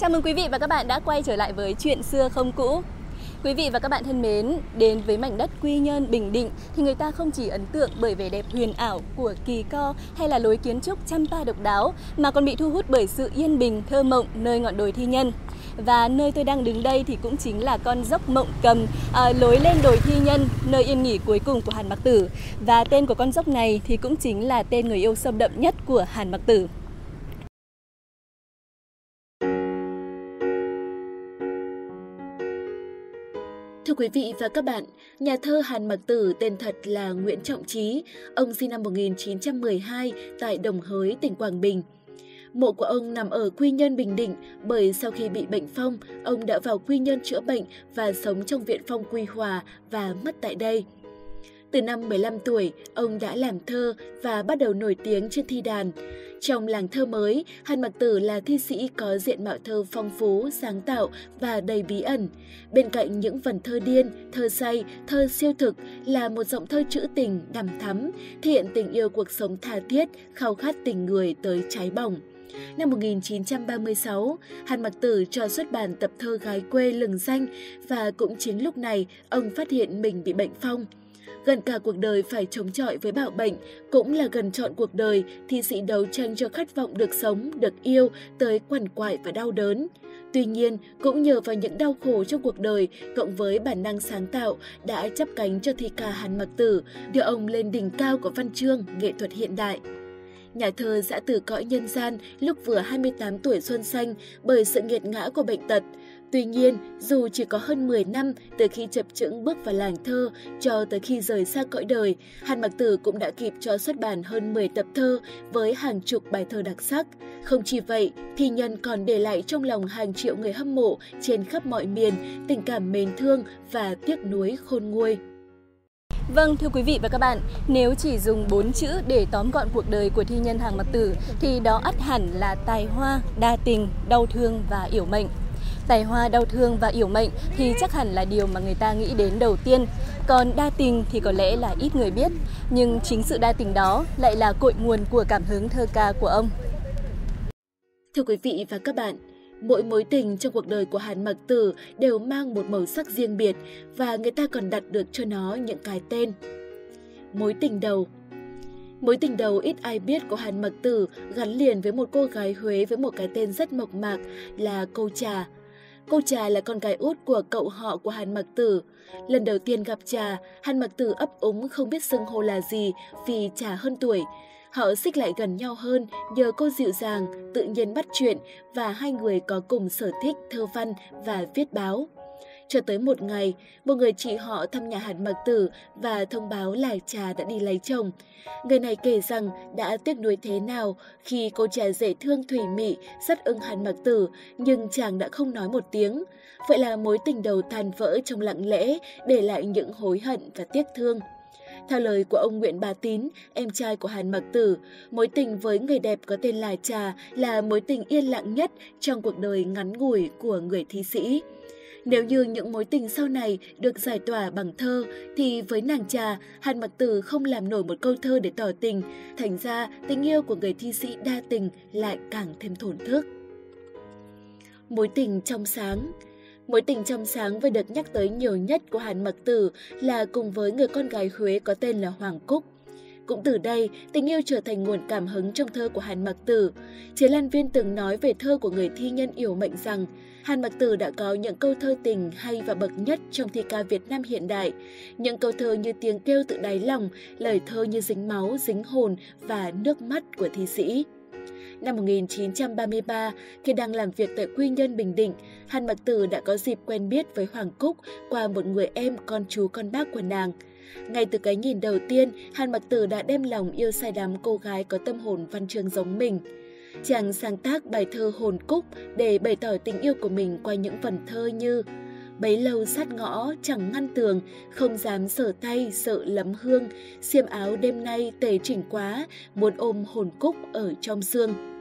Chào mừng quý vị và các bạn đã quay trở lại với chuyện xưa không cũ. Quý vị và các bạn thân mến, đến với mảnh đất Quy Nhơn, Bình Định thì người ta không chỉ ấn tượng bởi vẻ đẹp huyền ảo của kỳ co hay là lối kiến trúc trăm pa độc đáo mà còn bị thu hút bởi sự yên bình, thơ mộng nơi ngọn đồi Thi Nhân. Và nơi tôi đang đứng đây thì cũng chính là con dốc Mộng Cầm, à, lối lên đồi Thi Nhân, nơi yên nghỉ cuối cùng của Hàn Mặc Tử. Và tên của con dốc này thì cũng chính là tên người yêu sâu đậm nhất của Hàn Mặc Tử. Thưa quý vị và các bạn, nhà thơ Hàn Mặc Tử tên thật là Nguyễn Trọng Trí, ông sinh năm 1912 tại Đồng Hới, tỉnh Quảng Bình. Mộ của ông nằm ở Quy Nhơn, Bình Định bởi sau khi bị bệnh phong, ông đã vào Quy Nhơn chữa bệnh và sống trong viện phong Quy Hòa và mất tại đây. Từ năm 15 tuổi, ông đã làm thơ và bắt đầu nổi tiếng trên thi đàn. Trong làng thơ mới, Hàn Mặc Tử là thi sĩ có diện mạo thơ phong phú, sáng tạo và đầy bí ẩn. Bên cạnh những vần thơ điên, thơ say, thơ siêu thực là một giọng thơ trữ tình, đằm thắm, thể hiện tình yêu cuộc sống tha thiết, khao khát tình người tới trái bỏng. Năm 1936, Hàn Mặc Tử cho xuất bản tập thơ gái quê lừng danh và cũng chính lúc này ông phát hiện mình bị bệnh phong. Gần cả cuộc đời phải chống chọi với bạo bệnh, cũng là gần chọn cuộc đời thi sĩ đấu tranh cho khát vọng được sống, được yêu, tới quằn quại và đau đớn. Tuy nhiên, cũng nhờ vào những đau khổ trong cuộc đời, cộng với bản năng sáng tạo đã chấp cánh cho thi ca Hàn Mặc Tử, đưa ông lên đỉnh cao của văn chương, nghệ thuật hiện đại. Nhà thơ đã từ cõi nhân gian lúc vừa 28 tuổi xuân xanh bởi sự nghiệt ngã của bệnh tật. Tuy nhiên, dù chỉ có hơn 10 năm từ khi chập chững bước vào làng thơ cho tới khi rời xa cõi đời, Hàn Mặc Tử cũng đã kịp cho xuất bản hơn 10 tập thơ với hàng chục bài thơ đặc sắc. Không chỉ vậy, thì nhân còn để lại trong lòng hàng triệu người hâm mộ trên khắp mọi miền tình cảm mến thương và tiếc nuối khôn nguôi. Vâng, thưa quý vị và các bạn, nếu chỉ dùng 4 chữ để tóm gọn cuộc đời của thi nhân hàng mặc tử thì đó ắt hẳn là tài hoa, đa tình, đau thương và yểu mệnh. Tài hoa, đau thương và yểu mệnh thì chắc hẳn là điều mà người ta nghĩ đến đầu tiên. Còn đa tình thì có lẽ là ít người biết, nhưng chính sự đa tình đó lại là cội nguồn của cảm hứng thơ ca của ông. Thưa quý vị và các bạn, Mỗi mối tình trong cuộc đời của Hàn Mặc Tử đều mang một màu sắc riêng biệt và người ta còn đặt được cho nó những cái tên. Mối tình đầu Mối tình đầu ít ai biết của Hàn Mặc Tử gắn liền với một cô gái Huế với một cái tên rất mộc mạc là Câu Trà. Cô Trà là con gái út của cậu họ của Hàn Mặc Tử. Lần đầu tiên gặp Trà, Hàn Mặc Tử ấp úng không biết xưng hô là gì vì Trà hơn tuổi. Họ xích lại gần nhau hơn nhờ cô dịu dàng, tự nhiên bắt chuyện và hai người có cùng sở thích thơ văn và viết báo. Cho tới một ngày, một người chị họ thăm nhà hạt Mặc Tử và thông báo là trà đã đi lấy chồng. Người này kể rằng đã tiếc nuối thế nào khi cô trà dễ thương thủy mị, rất ưng hạt Mặc Tử, nhưng chàng đã không nói một tiếng. Vậy là mối tình đầu tàn vỡ trong lặng lẽ, để lại những hối hận và tiếc thương. Theo lời của ông Nguyễn Bá Tín, em trai của Hàn Mặc Tử, mối tình với người đẹp có tên là Trà là mối tình yên lặng nhất trong cuộc đời ngắn ngủi của người thi sĩ. Nếu như những mối tình sau này được giải tỏa bằng thơ, thì với nàng trà, Hàn Mặc Tử không làm nổi một câu thơ để tỏ tình, thành ra tình yêu của người thi sĩ đa tình lại càng thêm thổn thức. Mối tình trong sáng Mối tình trong sáng và được nhắc tới nhiều nhất của Hàn Mặc Tử là cùng với người con gái Huế có tên là Hoàng Cúc. Cũng từ đây, tình yêu trở thành nguồn cảm hứng trong thơ của Hàn Mặc Tử. Chế Lan Viên từng nói về thơ của người thi nhân yểu mệnh rằng Hàn Mặc Tử đã có những câu thơ tình hay và bậc nhất trong thi ca Việt Nam hiện đại. Những câu thơ như tiếng kêu tự đáy lòng, lời thơ như dính máu, dính hồn và nước mắt của thi sĩ. Năm 1933, khi đang làm việc tại Quy Nhơn, Bình Định, Hàn Mặc Tử đã có dịp quen biết với Hoàng Cúc qua một người em con chú con bác của nàng. Ngay từ cái nhìn đầu tiên, Hàn Mặc Tử đã đem lòng yêu say đắm cô gái có tâm hồn văn chương giống mình. Chàng sáng tác bài thơ Hồn Cúc để bày tỏ tình yêu của mình qua những phần thơ như Bấy lâu sát ngõ chẳng ngăn tường, không dám sở tay sợ lấm hương, xiêm áo đêm nay tề chỉnh quá, muốn ôm hồn cúc ở trong xương.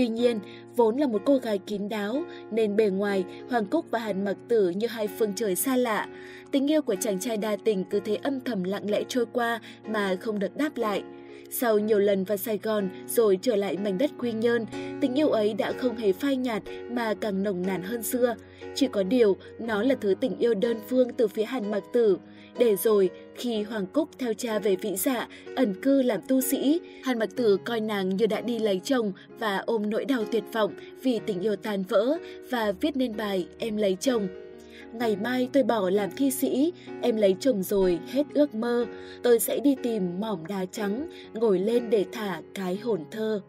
Tuy nhiên, vốn là một cô gái kín đáo, nên bề ngoài Hoàng Cúc và Hàn Mặc Tử như hai phương trời xa lạ. Tình yêu của chàng trai đa tình cứ thế âm thầm lặng lẽ trôi qua mà không được đáp lại. Sau nhiều lần vào Sài Gòn rồi trở lại mảnh đất Quy Nhơn, tình yêu ấy đã không hề phai nhạt mà càng nồng nàn hơn xưa. Chỉ có điều, nó là thứ tình yêu đơn phương từ phía Hàn Mặc Tử. Để rồi, khi Hoàng Cúc theo cha về vĩ dạ, ẩn cư làm tu sĩ, Hàn Mặc Tử coi nàng như đã đi lấy chồng và ôm nỗi đau tuyệt vọng vì tình yêu tan vỡ và viết nên bài Em lấy chồng ngày mai tôi bỏ làm thi sĩ, em lấy chồng rồi, hết ước mơ, tôi sẽ đi tìm mỏm đá trắng, ngồi lên để thả cái hồn thơ.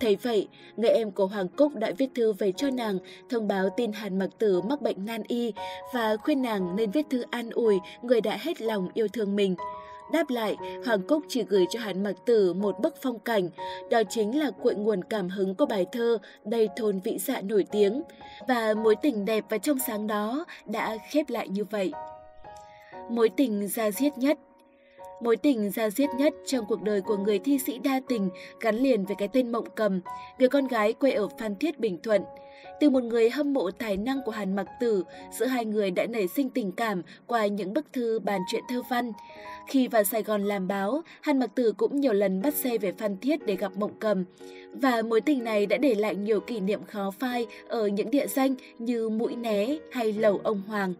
Thấy vậy, người em của Hoàng Cúc đã viết thư về cho nàng, thông báo tin Hàn Mặc Tử mắc bệnh nan y và khuyên nàng nên viết thư an ủi người đã hết lòng yêu thương mình. Đáp lại, Hoàng Cúc chỉ gửi cho Hàn Mặc Tử một bức phong cảnh, đó chính là cội nguồn cảm hứng của bài thơ đầy thôn vĩ dạ nổi tiếng. Và mối tình đẹp và trong sáng đó đã khép lại như vậy. Mối tình ra diết nhất Mối tình ra diết nhất trong cuộc đời của người thi sĩ đa tình gắn liền với cái tên Mộng Cầm, người con gái quê ở Phan Thiết, Bình Thuận. Từ một người hâm mộ tài năng của Hàn Mặc Tử, giữa hai người đã nảy sinh tình cảm qua những bức thư bàn chuyện thơ văn. Khi vào Sài Gòn làm báo, Hàn Mặc Tử cũng nhiều lần bắt xe về Phan Thiết để gặp Mộng Cầm. Và mối tình này đã để lại nhiều kỷ niệm khó phai ở những địa danh như Mũi Né hay Lầu Ông Hoàng.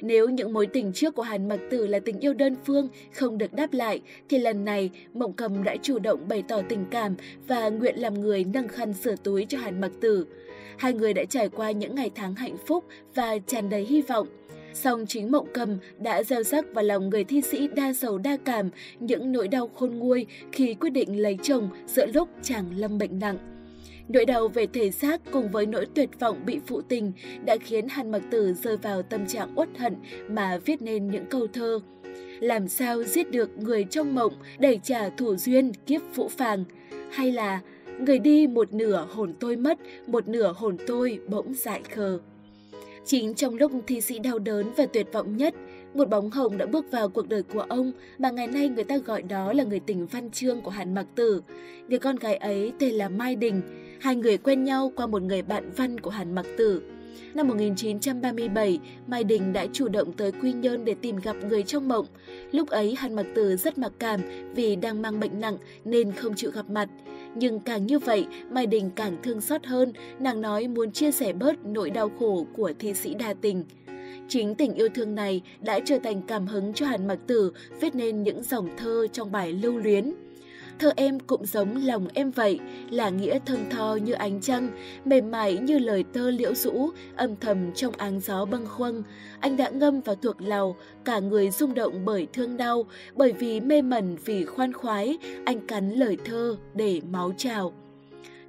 Nếu những mối tình trước của Hàn Mặc Tử là tình yêu đơn phương, không được đáp lại, thì lần này Mộng Cầm đã chủ động bày tỏ tình cảm và nguyện làm người nâng khăn sửa túi cho Hàn Mặc Tử. Hai người đã trải qua những ngày tháng hạnh phúc và tràn đầy hy vọng. Song chính Mộng Cầm đã gieo rắc vào lòng người thi sĩ đa sầu đa cảm những nỗi đau khôn nguôi khi quyết định lấy chồng giữa lúc chàng lâm bệnh nặng. Nỗi đau về thể xác cùng với nỗi tuyệt vọng bị phụ tình đã khiến Hàn Mặc Tử rơi vào tâm trạng uất hận mà viết nên những câu thơ. Làm sao giết được người trong mộng đẩy trả thủ duyên kiếp vũ phàng? Hay là người đi một nửa hồn tôi mất, một nửa hồn tôi bỗng dại khờ. Chính trong lúc thi sĩ đau đớn và tuyệt vọng nhất, một bóng hồng đã bước vào cuộc đời của ông mà ngày nay người ta gọi đó là người tình văn chương của Hàn Mặc Tử. Người con gái ấy tên là Mai Đình. Hai người quen nhau qua một người bạn văn của Hàn Mặc Tử. Năm 1937, Mai Đình đã chủ động tới Quy Nhơn để tìm gặp người trong mộng. Lúc ấy Hàn Mặc Tử rất mặc cảm vì đang mang bệnh nặng nên không chịu gặp mặt. Nhưng càng như vậy, Mai Đình càng thương xót hơn, nàng nói muốn chia sẻ bớt nỗi đau khổ của thi sĩ đa tình. Chính tình yêu thương này đã trở thành cảm hứng cho Hàn Mặc Tử viết nên những dòng thơ trong bài Lưu Luyến. Thơ em cũng giống lòng em vậy, là nghĩa thơm tho như ánh trăng, mềm mại như lời tơ liễu rũ, âm thầm trong áng gió bâng khuâng. Anh đã ngâm vào thuộc lầu, cả người rung động bởi thương đau, bởi vì mê mẩn vì khoan khoái, anh cắn lời thơ để máu trào.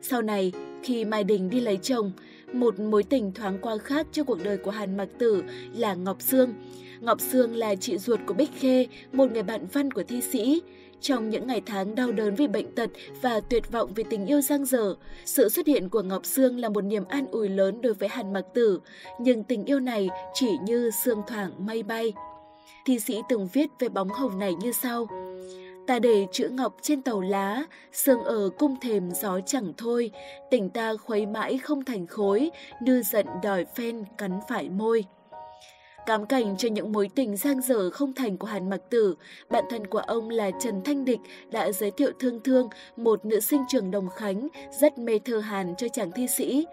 Sau này, khi Mai Đình đi lấy chồng, một mối tình thoáng qua khác trong cuộc đời của Hàn Mặc Tử là Ngọc Sương. Ngọc Sương là chị ruột của Bích Khê, một người bạn văn của thi sĩ. Trong những ngày tháng đau đớn vì bệnh tật và tuyệt vọng vì tình yêu giang dở, sự xuất hiện của Ngọc Sương là một niềm an ủi lớn đối với Hàn Mặc Tử, nhưng tình yêu này chỉ như sương thoảng mây bay. Thi sĩ từng viết về bóng hồng này như sau. Ta để chữ ngọc trên tàu lá, sương ở cung thềm gió chẳng thôi, tình ta khuấy mãi không thành khối, nư giận đòi phen cắn phải môi. Cám cảnh cho những mối tình giang dở không thành của Hàn Mặc Tử, bạn thân của ông là Trần Thanh Địch đã giới thiệu Thương Thương, một nữ sinh trường Đồng Khánh, rất mê thơ Hàn cho chàng thi sĩ.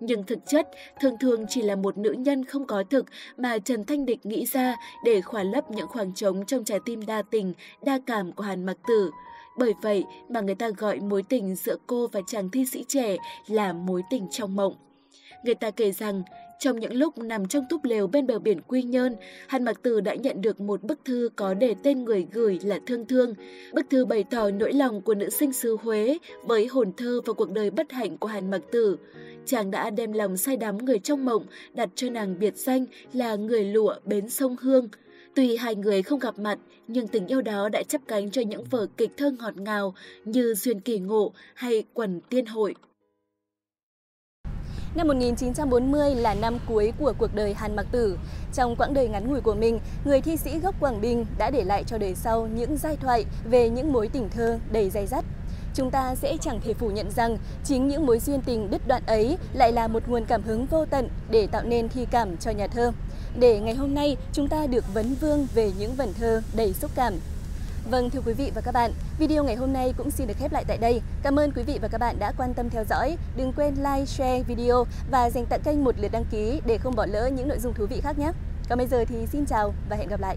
Nhưng thực chất, Thương Thương chỉ là một nữ nhân không có thực mà Trần Thanh Địch nghĩ ra để khỏa lấp những khoảng trống trong trái tim đa tình, đa cảm của Hàn Mặc Tử. Bởi vậy mà người ta gọi mối tình giữa cô và chàng thi sĩ trẻ là mối tình trong mộng. Người ta kể rằng, trong những lúc nằm trong túp lều bên bờ biển Quy Nhơn, Hàn Mặc Tử đã nhận được một bức thư có đề tên người gửi là Thương Thương. Bức thư bày tỏ nỗi lòng của nữ sinh xứ Huế với hồn thơ và cuộc đời bất hạnh của Hàn Mặc Tử. Chàng đã đem lòng say đắm người trong mộng, đặt cho nàng biệt danh là người lụa bến sông Hương. Tuy hai người không gặp mặt, nhưng tình yêu đó đã chấp cánh cho những vở kịch thơ ngọt ngào như Duyên Kỳ Ngộ hay Quần Tiên Hội. Năm 1940 là năm cuối của cuộc đời Hàn Mặc Tử. Trong quãng đời ngắn ngủi của mình, người thi sĩ gốc Quảng Bình đã để lại cho đời sau những giai thoại về những mối tình thơ đầy dây dắt. Chúng ta sẽ chẳng thể phủ nhận rằng chính những mối duyên tình đứt đoạn ấy lại là một nguồn cảm hứng vô tận để tạo nên thi cảm cho nhà thơ. Để ngày hôm nay chúng ta được vấn vương về những vần thơ đầy xúc cảm. Vâng thưa quý vị và các bạn, video ngày hôm nay cũng xin được khép lại tại đây. Cảm ơn quý vị và các bạn đã quan tâm theo dõi. Đừng quên like, share video và dành tặng kênh một lượt đăng ký để không bỏ lỡ những nội dung thú vị khác nhé. Còn bây giờ thì xin chào và hẹn gặp lại.